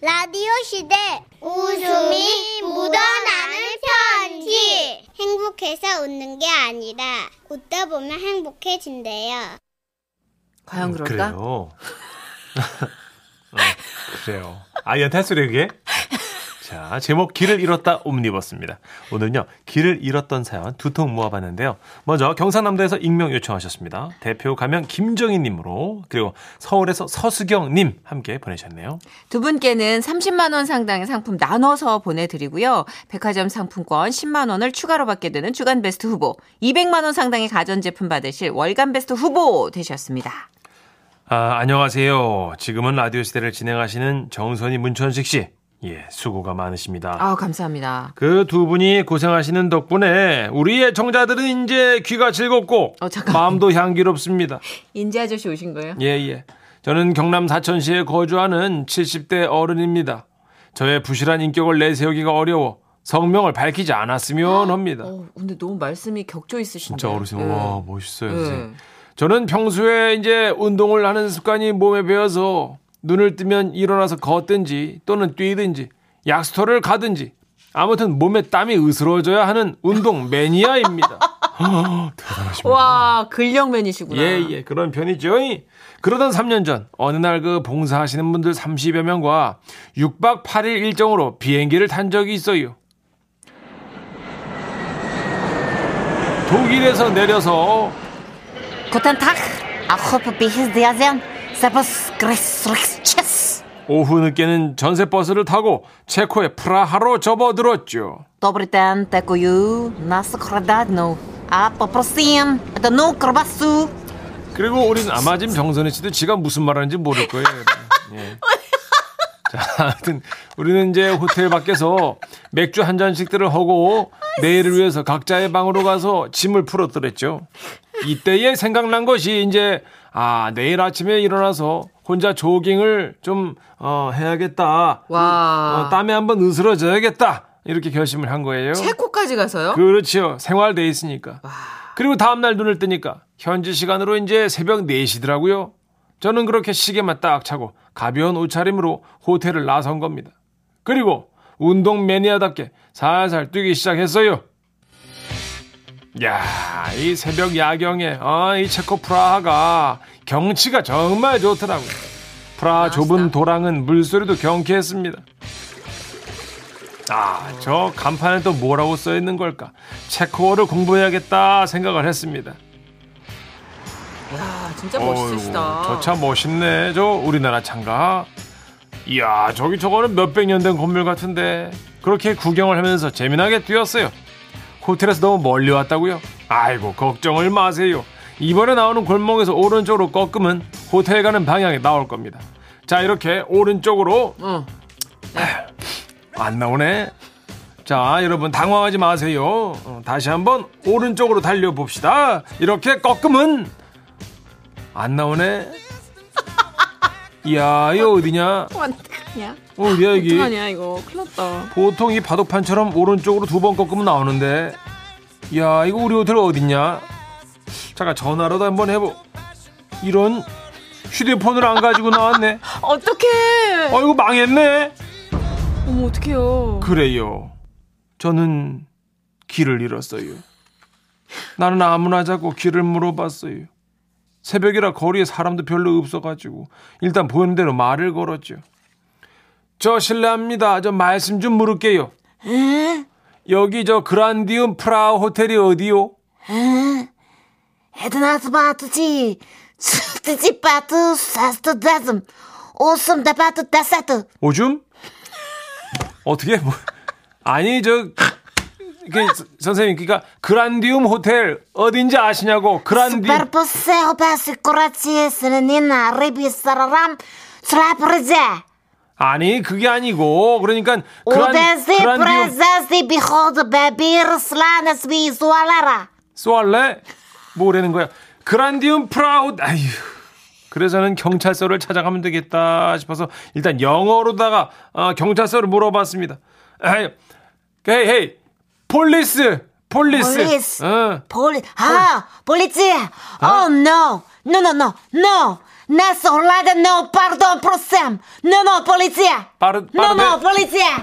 라디오 시대 웃음이 묻어나는 편지 행복해서 웃는 게 아니라 웃다 보면 행복해진대요. 과연 그럴까? 그래요. 어, 그래요. 아, 연탄 소리 그게? 자, 제목 길을 잃었다 옴니버스입니다. 오늘은요, 길을 잃었던 사연 두 통 모아봤는데요. 먼저 경상남도에서 익명 요청하셨습니다. 대표 가명 김정희님으로 그리고 서울에서 서수경님 함께 보내셨네요. 두 분께는 30만 원 상당의 상품 나눠서 보내드리고요. 백화점 상품권 10만 원을 추가로 받게 되는 주간 베스트 후보, 200만 원 상당의 가전제품 받으실 월간 베스트 후보 되셨습니다. 아, 안녕하세요. 지금은 라디오 시대를 진행하시는 정선희 문천식 씨. 예, 수고가 많으십니다. 아 감사합니다. 그 두 분이 고생하시는 덕분에 우리의 정자들은 이제 귀가 즐겁고 어. 마음도 향기롭습니다. 인재 아저씨 오신 거예요? 예, 예. 저는 경남 사천시에 거주하는 70대 어른입니다. 저의 부실한 인격을 내세우기가 어려워 성명을 밝히지 않았으면 합니다. 어, 근데 너무 말씀이 격조 있으신데. 진짜 어르신, 와, 멋있어요. 네. 저는 평소에 이제 운동을 하는 습관이 몸에 배어서 눈을 뜨면 일어나서 걷든지 또는 뛰든지 약수터를 가든지 아무튼 몸에 땀이 으스러져야 하는 운동 매니아입니다. 어, 대단하십니다. 와 근력맨이시구나. 예, 예, 그런 편이죠. 그러던 3년 전, 어느 날 그 봉사하시는 분들 30여 명과 6박 8일 일정으로 비행기를 탄 적이 있어요. 독일에서 내려서 Guten Tag, ich hoffe, bis Sie sehen. Servus, grüß, grüß, tschüss. 오후 늦게는 전세버스를 타고 체코의 프라하로 접어들었죠. Добрый день, дякую. Нас крадно. А попросим, это ну колбасу. 그리고 우리는 아마 지금 정선희 씨도 지가 무슨 말하는지 모를 거예요. 예. 자, 하여튼 우리는 이제 호텔 밖에서 맥주 한 잔씩들을 하고 내일을 위해서 각자의 방으로 가서 짐을 풀어뜨렸죠. 이때에 생각난 것이 이제 아 내일 아침에 일어나서 혼자 조깅을 좀 어, 해야겠다. 와. 어, 땀에 한번 으스러져야겠다. 이렇게 결심을 한 거예요. 체코까지 가서요? 그렇죠. 생활돼 있으니까. 그리고 다음날 눈을 뜨니까 현지 시간으로 이제 새벽 4시더라고요. 저는 그렇게 시계만 딱 차고 가벼운 옷차림으로 호텔을 나선 겁니다. 그리고 운동 매니아답게 살살 뛰기 시작했어요. 야, 이 새벽 야경에 아, 이 체코 프라하가 경치가 정말 좋더라고요. 프라하 좁은 도랑은 물소리도 경쾌했습니다. 아, 저 간판에 또 뭐라고 써 있는 걸까? 체코어를 공부해야겠다 생각을 했습니다. 야 진짜 멋있으시다. 저 차 멋있네. 저 우리나라 차인가? 이야, 저기 저거는 몇백 년 된 건물 같은데. 그렇게 구경을 하면서 재미나게 뛰었어요. 호텔에서 너무 멀리 왔다고요? 아이고, 걱정을 마세요. 이번에 나오는 골목에서 오른쪽으로 꺾으면 호텔 가는 방향에 나올 겁니다. 자, 이렇게 오른쪽으로 어. 안 나오네. 자, 여러분 당황하지 마세요. 어, 다시 한번 오른쪽으로 달려봅시다. 이렇게 꺾으면 안 나오네. 이야, 이거 어디냐? 어떡하냐? 어디야 여기? 어떡하냐 이거 큰일 났다. 보통 이 바둑판처럼 오른쪽으로 두 번 꺾으면 나오는데. 야, 이거 우리 호텔 어딨냐? 잠깐 전화로도 한번 해보. 이런 휴대폰을 안 가지고 나왔네. 어떡해. 어이구 망했네. 어머 어떡해요. 그래요. 저는 길을 잃었어요. 나는 아무나 자고 길을 물어봤어요. 새벽이라 거리에 사람도 별로 없어가지고 일단 보이는 대로 말을 걸었죠. 저 실례합니다. 저 말씀 좀 물을게요. 에? 여기 저 그란디움 프라 호텔이 어디요? 헤드나스 바트지 스티지 바트 사스트 다슴 오슴 다바트 다사트 오줌? 어떻게 뭐 아니 저 그, 선생님 그러니까 그란디움 호텔 어딘지 아시냐고 그란디움 스파르포세 호바스 코라치에스는 니나 리비 사라람 트라프르제 아니 그게 아니고 그러니까 그란, 오데시 그란디움 프레자시 비호드 베비르 슬라네스 비수알라라. 쏘알래? 뭐라는 거야? 그란디움 프라우 아휴. 그래서는 경찰서를 찾아가면 되겠다 싶어서 일단 영어로다가 어, 경찰서를 물어봤습니다. 에이, 헤이 헤이 폴리스 폴리스. 폴리스. 어. 폴리 아 폴리치. Oh no. No, no, no, no. Na solada, no, pardon, prosem. No, no, polizia. 빠르, No, 빠르네. no, polizia.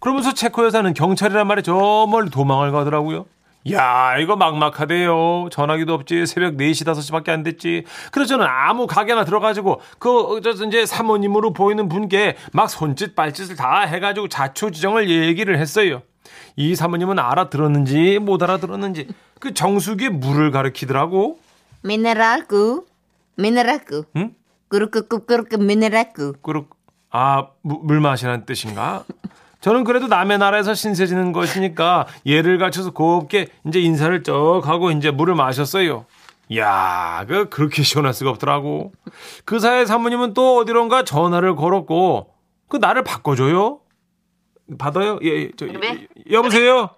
그러면서 체코 여사는 경찰이란 말에 저 멀리 도망을 가더라고요. 야, 이거 막막하대요. 전화기도 없지. 새벽 4시, 5시밖에 안 됐지. 그래서 저는 아무 가게나 들어가지고, 그, 저, 이제 사모님으로 보이는 분께 막 손짓, 발짓을 다 해가지고 자초지정을 얘기를 했어요. 이 사모님은 알아들었는지 못 알아들었는지 그 정수기에 물을 가리키더라고. 미네랄구, 미네랄구. 응? 꾸르꾸꾸 꾸르꾸 미네랄구. 그렇 아, 무- 물 마시라는 뜻인가? 저는 그래도 남의 나라에서 신세 지는 것이니까 예를 갖춰서 곱게 이제 인사를 쩍 하고 이제 물을 마셨어요. 야, 그 그렇게 시원할 수가 없더라고. 그 사이에 사모님은 또 어디론가 전화를 걸었고 그 나를 바꿔줘요. 받아요? 예, 예, 저, 네? 여보세요.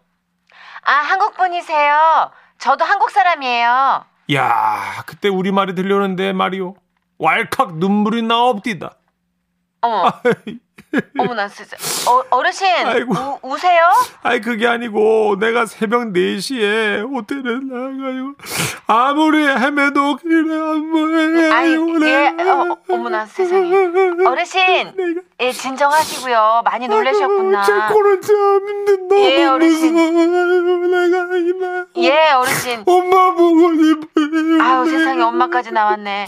아, 한국 분이세요. 저도 한국 사람이에요. 야, 그때 우리 말이 들려오는데 말이요. 왈칵 눈물이 나옵디다. 어머, 어머나, 진짜. 어, 아이고. 우, 우세요? 아이 그게 아니고 내가 새벽 4시에 호텔에 나가가지고 아무리 헤매도 그래 안보해 아이, 예, 어, 어머나, 세상에. 어르신, 예, 진정하시고요. 많이 놀라셨구나. 제 코는 참 너무 예, 어르신. 무서워요 내가 이만 예, 어르신. 엄마 보고 싶어요 아유, 세상에 엄마까지 나왔네.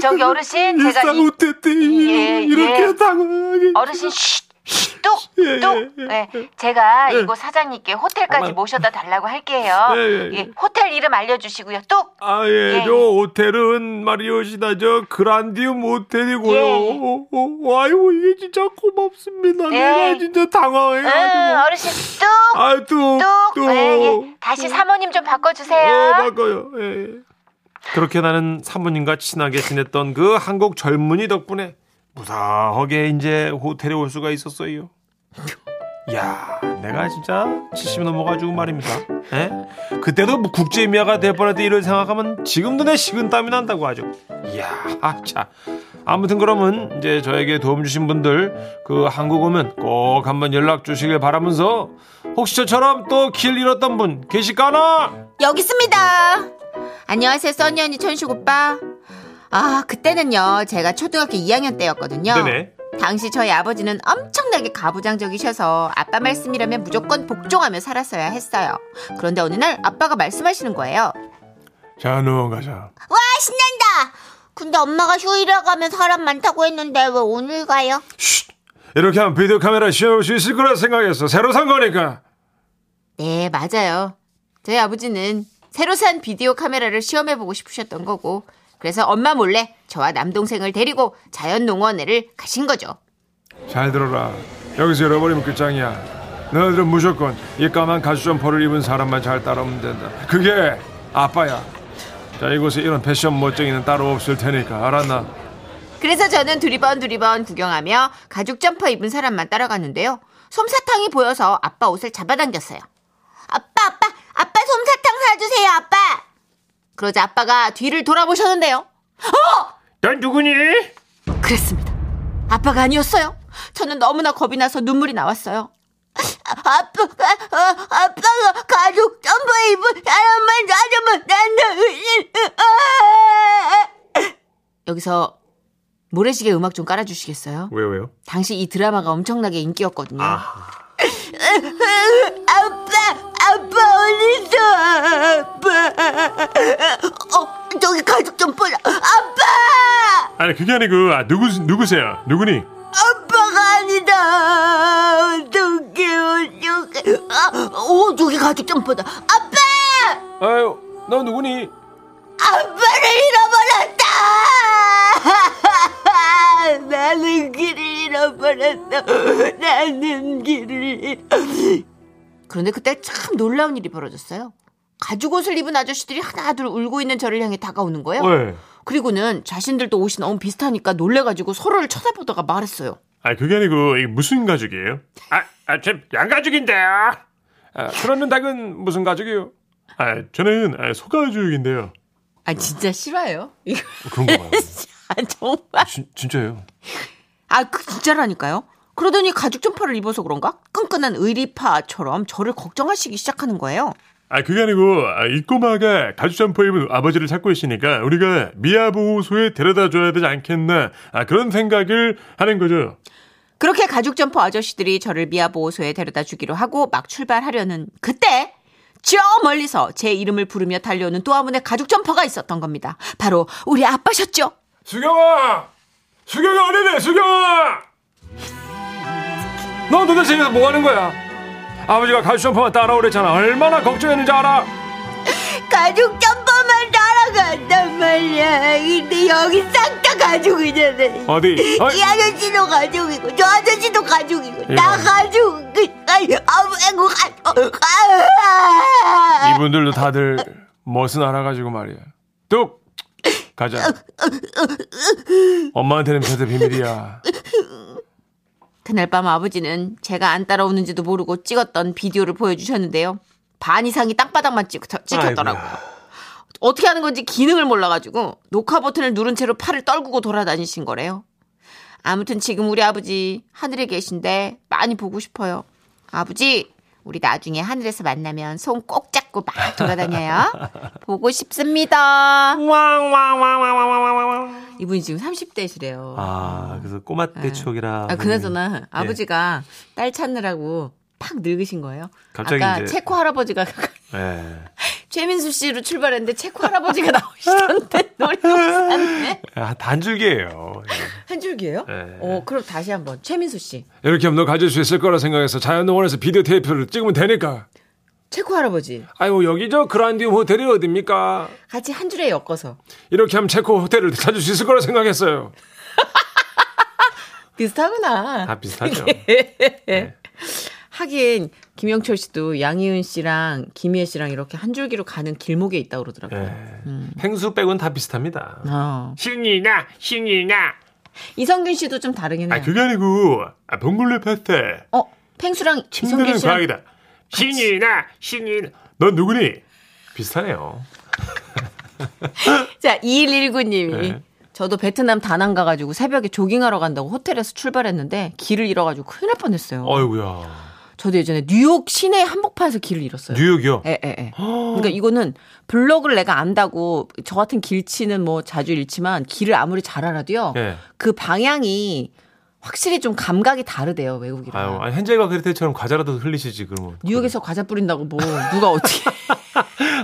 저기 어르신, 제가 이, 호텔 때 예, 이렇게 예. 당황하게 어르신 쉿, 쉿, 뚝, 예, 뚝. 예, 네, 제가 예. 이곳 사장님께 호텔까지. 모셔다 달라고 할게요. 예, 예, 예. 예, 호텔 이름 알려주시고요. 뚝. 아, 예, 예. 저 호텔은 말이오시다, 저 그란디움 호텔이고요. 예. 어, 어, 아이고, 이게 진짜 고맙습니다. 예. 내가 진짜 응, 당황해가지고. 어르신 뚝, 아, 뚝, 뚝. 뚝. 예, 예. 다시 사모님 좀 어, 바꿔주세요. 바꿔요. 예. 그렇게 나는 사모님과 친하게 지냈던 그 한국 젊은이 덕분에 무사하게 이제 호텔에 올 수가 있었어요. 야, 내가 진짜 70 넘어가지고 말입니다. 예? 그때도 뭐 국제미아가 될때 이런 생각하면 지금도 내 식은 땀이 난다고 하죠. 이야, 아, 자. 아무튼 그러면 이제 저에게 도움 주신 분들 그 한국 오면 꼭 한번 연락 주시길 바라면서 혹시 저처럼 또 길 잃었던 분 계실까나? 여기 있습니다. 안녕하세요, 써니 언니 천식 오빠. 아, 그때는요, 제가 초등학교 2학년 때였거든요. 네네. 당시 저희 아버지는 엄청나게 가부장적이셔서 아빠 말씀이라면 무조건 복종하며 살았어야 했어요. 그런데 어느 날 아빠가 말씀하시는 거예요. 자, 누워 가자. 와, 신난다. 근데 엄마가 휴일이라고 하면 사람 많다고 했는데 왜 오늘 가요? 이렇게 하면 비디오 카메라 씌워볼 수 있을 거라 생각했어. 새로 산 거니까. 네, 맞아요. 저희 아버지는 새로 산 비디오 카메라를 시험해보고 싶으셨던 거고, 그래서 엄마 몰래 저와 남동생을 데리고 자연농원에를 가신 거죠. 잘 들어라. 여기서 잃어버리면 끝장이야. 너희들은 무조건 이 까만 가죽 점퍼를 입은 사람만 잘 따라오면 된다. 그게 아빠야. 자, 이곳에 이런 패션 멋쟁이는 따로 없을 테니까 알았나? 그래서 저는 두리번 두리번 구경하며 가죽 점퍼 입은 사람만 따라갔는데요. 솜사탕이 보여서 아빠 옷을 잡아당겼어요. 아빠 솜사탕 사주세요, 아빠. 그러자 아빠가 뒤를 돌아보셨는데요. 넌 누구니? 그랬습니다. 아빠가 아니었어요. 저는 너무나 겁이 나서 눈물이 나왔어요. 아빠가, 어, 아빠가 가죽 점퍼 입은 사람만 사주면 난다. 여기서 모래시계 음악 좀 깔아주시겠어요? 왜요, 왜요? 당시 이 드라마가 엄청나게 인기였거든요. 아 빠, 아빠 어딨어, 아빠. 어, 저기 가죽 점퍼다. 아빠! 아니, 그게 아니고, 아, 누구, 누구세요? 누구니? 아빠가 아니다. 어떡해, 어떡해. 아, 오, 저기 가죽 점퍼다. 아빠! 아유, 너 누구니? 아빠를 잃어버렸다! 나는 길을 잃어버렸다. 나는 길을. 그런데 그때 참 놀라운 일이 벌어졌어요. 가죽 옷을 입은 아저씨들이 하나둘 울고 있는 저를 향해 다가오는 거예요. 왜? 그리고는 자신들도 옷이 너무 비슷하니까 놀래가지고 서로를 쳐다보다가 말했어요. 아, 그게 아니고, 이게 무슨 가죽이에요? 아, 아, 저 양가죽인데요. 아, 그러는 닭은 무슨 가죽이요? 아, 저는 아, 소가죽인데요. 아 진짜 싫어요? 이거 그런 거 봐요. 아, 정말. 진, 진짜예요. 아, 그 진짜라니까요. 그러더니 가죽 점퍼를 입어서 그런가? 끈끈한 의리파처럼 저를 걱정하시기 시작하는 거예요. 아, 그게 아니고, 아, 이 꼬마가 가죽 점퍼 입은 아버지를 찾고 있으니까, 우리가 미아보호소에 데려다 줘야 되지 않겠나, 아, 그런 생각을 하는 거죠. 그렇게 가죽 점퍼 아저씨들이 저를 미아보호소에 데려다 주기로 하고 막 출발하려는 그때 저 멀리서 제 이름을 부르며 달려오는 또 한 분의 가죽 점퍼가 있었던 겁니다. 바로 우리 아빠셨죠. 수경아! 수경아, 어디네, 수경아! 너 도대체 여기서 뭐 하는 거야? 아버지가 가죽 점퍼만 따라오랬잖아. 얼마나 걱정했는지 알아? 가죽 점퍼만 따라간단 말이야. 근데 여기 싹 다 가죽이잖아. 어디? 어? 이 아저씨도 가죽이고 저 아저씨도 가죽이고 나 이거. 가죽. 아이, 아이고 가죽. 아. 이분들도 다들 멋은 알아가지고 말이야. 뚝! 가자. 엄마한테는 절대 비밀이야. 그날 밤 아버지는 제가 안 따라오는지도 모르고 찍었던 비디오를 보여주셨는데요. 반 이상이 땅바닥만 찍, 찍혔더라고요. 아이고야. 어떻게 하는 건지 기능을 몰라가지고 녹화 버튼을 누른 채로 팔을 떨구고 돌아다니신 거래요. 아무튼 지금 우리 아버지 하늘에 계신데 많이 보고 싶어요. 아버지, 우리 나중에 하늘에서 만나면 손 꼭 잡고 막 돌아다녀요. 보고 싶습니다. 이분이 지금 30대시래요. 아, 그래서 꼬마 때 추억이라. 아, 그나저나 예. 아버지가 딸 찾느라고 팍 늙으신 거예요. 갑자기 아까 이제- 체코 할아버지가 예. 최민수 씨로 출발했는데 체코 할아버지가 나오시던데 놀이동산에 아, 단줄기예요. 예. 한 줄기예요? 네. 어, 그럼 다시 한번 최민수 씨, 이렇게 하면 너 가질 수 있을 거라 생각해서 자연농원에서 비디오 테이프를 찍으면 되니까. 체코 할아버지 아이고, 여기 저 그란디움 호텔이 어딥니까? 같이 한 줄에 엮어서 이렇게 하면 체코 호텔을 찾을 수 있을 거라 생각했어요. 비슷하구나. 다 비슷하죠. 하긴 김영철 씨도 양희은 씨랑 김희애 씨랑 이렇게 한 줄기로 가는 길목에 있다 고 그러더라고요. 예. 펭수 빼고는 다 비슷합니다. 어. 신이 나, 신이 나. 이성균 씨도 좀 다르긴 해요. 아, 그게 아니고, 아, 봉골레 파스타. 어, 팽수랑 이성균 씨랑 과학이다. 신이 나, 신이 나. 넌 누구니? 비슷하네요. 자, 2119님이 네. 저도 베트남 다낭 가가지고 새벽에 조깅하러 간다고 호텔에서 출발했는데 길을 잃어가지고 큰일 날 뻔했어요. 어이구야. 저도 예전에 뉴욕 시내 한복판에서 길을 잃었어요. 뉴욕이요? 예, 예, 예. 그러니까 이거는 블럭을 내가 안다고 저 같은 길치는 뭐 자주 잃지만 길을 아무리 잘 알아도요. 예. 그 방향이 확실히 좀 감각이 다르대요, 외국이랑. 아유, 아니, 그럴 때처럼 과자라도 흘리시지, 그러면. 뉴욕에서 과자 뿌린다고 뭐 누가 어떻게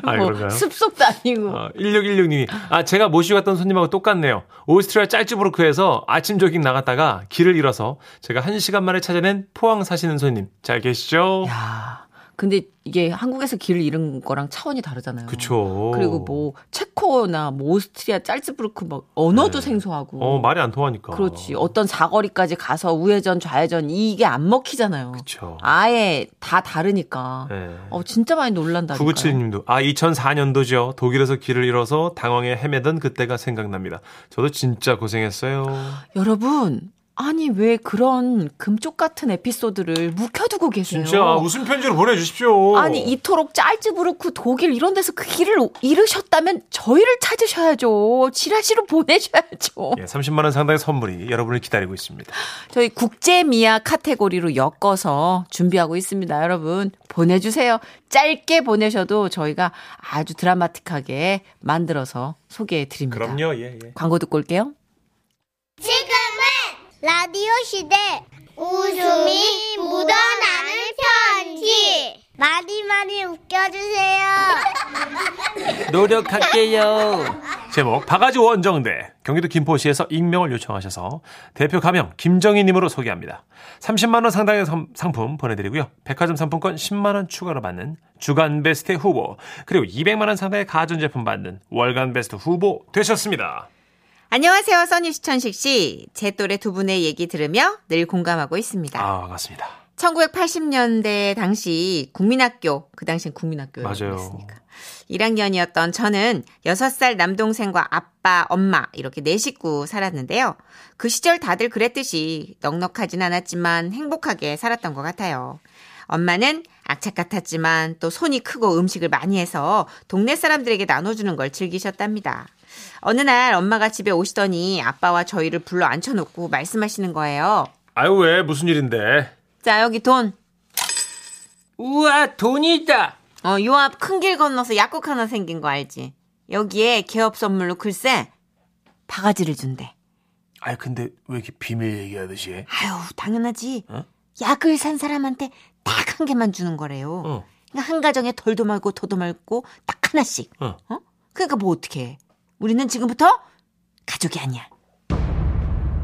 아, 뭐 그런가요? 습속도 아니고. 어, 1616님이 아 제가 모시고 갔던 손님하고 똑같네요. 오스트리아 짤츠부르크에서 아침 조깅 나갔다가 길을 잃어서 제가 한 시간 만에 찾아낸 포항 사시는 손님 잘 계시죠? 야, 근데 이게 한국에서 길을 잃은 거랑 차원이 다르잖아요. 그쵸. 그리고 뭐 체코나 뭐 오스트리아 짤츠부르크 막 언어도 네. 생소하고. 어 말이 안 통하니까. 그렇지. 어떤 사거리까지 가서 우회전 좌회전 이게 안 먹히잖아요. 그쵸. 아예 다 다르니까. 네. 어 진짜 많이 놀란다. 997님도 아 2004년도죠. 독일에서 길을 잃어서 당황해 헤매던 그때가 생각납니다. 저도 진짜 고생했어요. 여러분, 아니 왜 그런 금쪽 같은 에피소드를 묵혀두고 계세요? 진짜 웃음 편지로 보내주십시오. 아니 이토록 짤츠부르크 독일 이런 데서 그 길을 잃으셨다면 저희를 찾으셔야죠. 지라시로 보내셔야죠. 예, 30만 원 상당의 선물이 여러분을 기다리고 있습니다. 저희 국제 미아 카테고리로 엮어서 준비하고 있습니다. 여러분 보내주세요. 짧게 보내셔도 저희가 아주 드라마틱하게 만들어서 소개해 드립니다. 그럼요. 예, 예. 광고 듣고 올게요. 지금은 라디오 시대 웃음이 묻어나는 편지 많이 많이 웃겨주세요 노력할게요. 제목 바가지 원정대 경기도 김포시에서 익명을 요청하셔서 대표 가명 김정희님으로 소개합니다. 30만 원 상당의 സം- 상품 보내드리고요. 백화점 상품권 10만 원 추가로 받는 주간 베스트 후보 그리고 200만 원 상당의 가전제품 받는 월간 베스트 후보 되셨습니다. 안녕하세요, 써니 시천식 씨. 제 또래 두 분의 얘기 들으며 늘 공감하고 있습니다. 아 맞습니다. 1980년대 당시 국민학교, 그 당시엔 국민학교였으니까. 맞아요. 1학년이었던 저는 6살 남동생과 아빠, 엄마 이렇게 네 식구 살았는데요. 그 시절 다들 그랬듯이 넉넉하진 않았지만 행복하게 살았던 것 같아요. 엄마는 악착 같았지만 또 손이 크고 음식을 많이 해서 동네 사람들에게 나눠주는 걸 즐기셨답니다. 어느 날 엄마가 집에 오시더니 아빠와 저희를 불러 앉혀놓고 말씀하시는 거예요. 아유 왜 무슨 일인데? 자, 여기 돈. 우와, 돈이 있다. 어, 요 앞 큰 길 건너서 약국 하나 생긴 거 알지? 여기에 개업 선물로 글쎄 바가지를 준대. 아이 근데 왜 이렇게 비밀 얘기하듯이 해? 아유, 당연하지. 어? 약을 산 사람한테 딱 한 개만 주는 거래요. 어. 그러니까 한 가정에 덜도 말고 더도 말고 딱 하나씩. 어. 어? 그러니까 뭐 어떻게 해? 우리는 지금부터 가족이 아니야.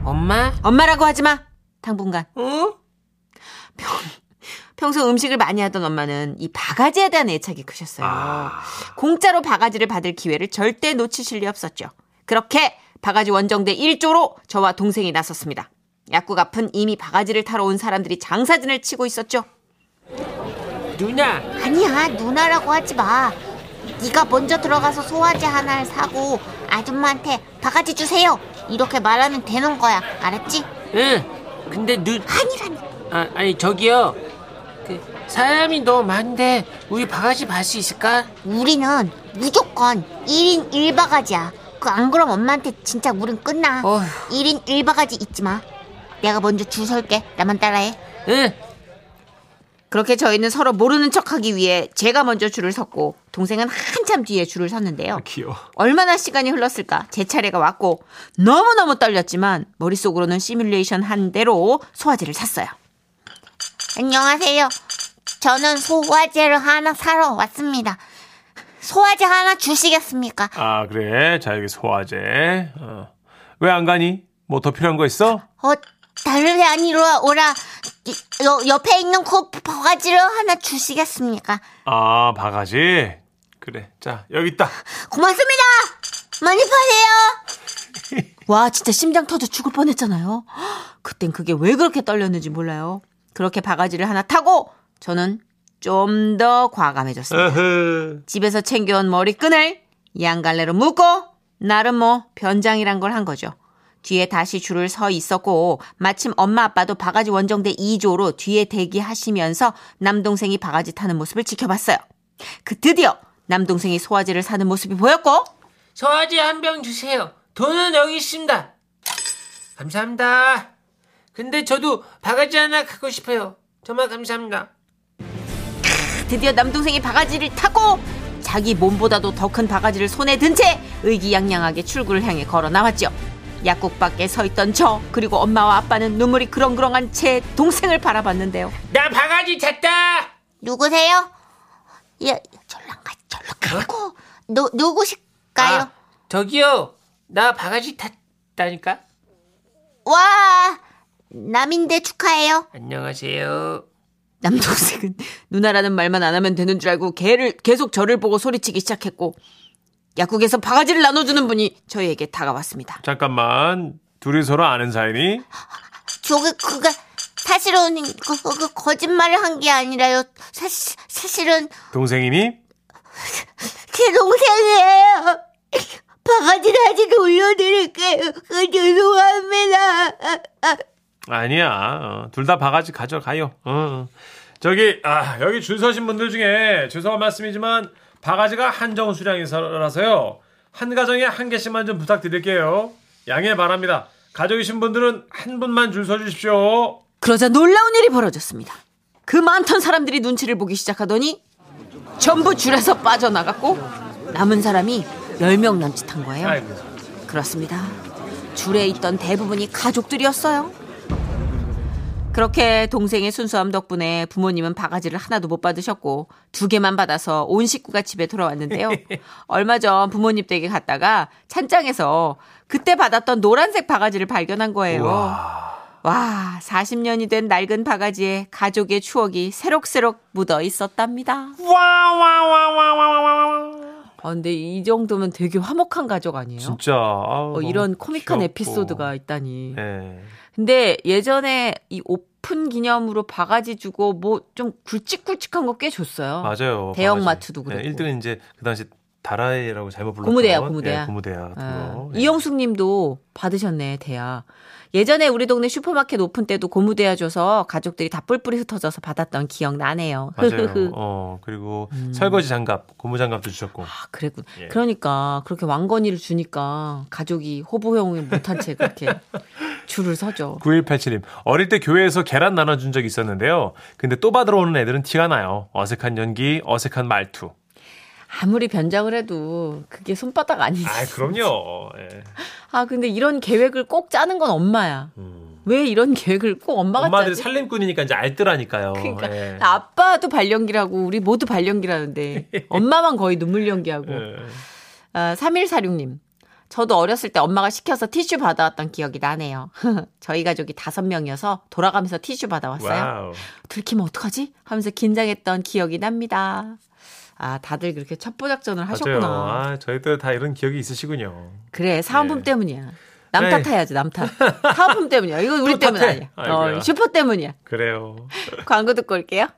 엄마? 엄마라고 하지 마. 당분간. 어? 평소 음식을 많이 하던 엄마는 이 바가지에 대한 애착이 크셨어요. 아. 공짜로 바가지를 받을 기회를 절대 놓치실 리 없었죠. 그렇게 바가지 원정대 1조로 저와 동생이 나섰습니다. 약국 앞은 이미 바가지를 타러 온 사람들이 장사진을 치고 있었죠. 누나, 아니야 누나라고 하지 마. 네가 먼저 들어가서 소화제 하나를 사고 아줌마한테 바가지 주세요. 이렇게 말하면 되는 거야. 알았지? 응. 근데 누, 아니라니. 아, 아니, 저기요. 그, 사람이 너무 많은데, 우리 바가지 받을 수 있을까? 우리는 무조건 1인 1바가지야. 그 안 그럼 엄마한테 진짜 물은 끝나. 어휴. 1인 1바가지 잊지 마. 내가 먼저 줄 설게. 나만 따라해. 응. 그렇게 저희는 서로 모르는 척하기 위해 제가 먼저 줄을 섰고 동생은 한참 뒤에 줄을 섰는데요. 귀여워. 얼마나 시간이 흘렀을까 제 차례가 왔고 너무너무 떨렸지만 머릿속으로는 시뮬레이션 한 대로 소화제를 샀어요. 안녕하세요. 저는 소화제를 하나 사러 왔습니다. 소화제 하나 주시겠습니까? 아 그래 자 여기 소화제 어. 왜 안 가니? 뭐 더 필요한 거 있어? 어, 다른 게 아니라 오라 여, 옆에 있는 그 바가지를 하나 주시겠습니까? 아 바가지 그래 자 여기 있다 고맙습니다. 많이 파세요. 와 진짜 심장 터져 죽을 뻔했잖아요. 그땐 그게 왜 그렇게 떨렸는지 몰라요. 그렇게 바가지를 하나 타고 저는 좀 더 과감해졌습니다. 집에서 챙겨온 머리끈을 양갈래로 묶고 나름 뭐 변장이란 걸 한 거죠. 뒤에 다시 줄을 서 있었고 마침 엄마 아빠도 바가지 원정대 2조로 뒤에 대기하시면서 남동생이 바가지 타는 모습을 지켜봤어요. 그 드디어 남동생이 소화제를 사는 모습이 보였고 소화제 한 병 주세요. 돈은 여기 있습니다. 감사합니다. 근데 저도 바가지 하나 갖고 싶어요. 정말 감사합니다. 드디어 남동생이 바가지를 타고 자기 몸보다도 더 큰 바가지를 손에 든 채 의기양양하게 출구를 향해 걸어 나왔죠. 약국 밖에 서 있던 저 그리고 엄마와 아빠는 눈물이 그렁그렁한 채 동생을 바라봤는데요. 나 바가지 탔다! 누구세요? 예, 가, 절랑 가고. 누 누구실까요? 아, 저기요. 나 바가지 탔다니까? 와, 남인데 축하해요. 안녕하세요. 남동생은 누나라는 말만 안 하면 되는 줄 알고 걔를 계속 저를 보고 소리치기 시작했고 약국에서 바가지를 나눠주는 분이 저희에게 다가왔습니다. 잠깐만 둘이 서로 아는 사이니? 저게 그게 사실은 그, 그, 그 거짓말을 한 게 아니라요. 사실 사실은 동생이니? 제 동생이에요. 바가지 다시 돌려드릴게요. 그, 죄송합니다. 아니야 어, 둘다 바가지 가져가요 어, 어. 저기 아 여기 줄 서신 분들 중에 죄송한 말씀이지만 바가지가 한정 수량이라서요 한 가정에 한 개씩만 좀 부탁드릴게요 양해 바랍니다 가족이신 분들은 한 분만 줄 서주십시오 그러자 놀라운 일이 벌어졌습니다. 그 많던 사람들이 눈치를 보기 시작하더니 전부 줄에서 빠져나갔고 남은 사람이 10명 남짓한 거예요. 그렇습니다. 줄에 있던 대부분이 가족들이었어요. 그렇게 동생의 순수함 덕분에 부모님은 바가지를 하나도 못 받으셨고 두 개만 받아서 온 식구가 집에 돌아왔는데요. 얼마 전 부모님 댁에 갔다가 찬장에서 그때 받았던 노란색 바가지를 발견한 거예요. 와, 40년이 된 낡은 바가지에 가족의 추억이 새록새록 묻어 있었답니다. 아, 근데 이 정도면 되게 화목한 가족 아니에요? 진짜 아우, 어, 이런 코믹한 귀엽고. 에피소드가 있다니. 네. 근데 예전에 이 오픈 기념으로 바가지 주고 뭐 좀 굵직굵직한 거 꽤 줬어요. 맞아요 대형 바가지. 마트도 네, 그렇고. 1등은 이제 그 당시 다라이라고 잘못 불렀던 고무대야, 고무대야. 네, 고무대야 같은 아, 거 네. 이영숙 님도 받으셨네, 대야. 예전에 우리 동네 슈퍼마켓 오픈 때도 고무대야 줘서 가족들이 다 뿔뿔이 흩어져서 받았던 기억 나네요. 맞아요. 어, 그리고 설거지 장갑, 고무 장갑도 주셨고. 아, 그랬군. 예. 그러니까 그렇게 왕건이를 주니까 가족이 호부호응을 못한 채 그렇게 줄을 서죠. 9187님, 어릴 때 교회에서 계란 나눠준 적이 있었는데요. 근데 또 받으러 오는 애들은 티가 나요. 어색한 연기, 어색한 말투. 아무리 변장을 해도 그게 손바닥 아니지. 아, 그럼요. 예. 아, 근데 이런 계획을 꼭 짜는 건 엄마야. 왜 이런 계획을 꼭 엄마가 음. 엄마들이 짜지? 살림꾼이니까 이제 알뜰하니까요. 그러니까 예. 아빠도 발연기라고 우리 모두 발연기라는데 엄마만 거의 눈물 연기하고. 예. 아, 3146님. 저도 어렸을 때 엄마가 시켜서 티슈 받아왔던 기억이 나네요. 저희 가족이 다섯 명이어서 돌아가면서 티슈 받아왔어요. wow. 들키면 어떡하지? 하면서 긴장했던 기억이 납니다. 아, 다들 그렇게 첩보작전을. 하셨구나. 아, 저희들 다 이런 기억이 있으시군요. 그래, 사은품 네. 때문이야. 남 에이. 탓해야지, 남 탓. 사은품 때문이야. 이거 우리 또 때문 탓해. 아니야. 아이고야. 어, 슈퍼 때문이야. 그래요. 광고 듣고 올게요.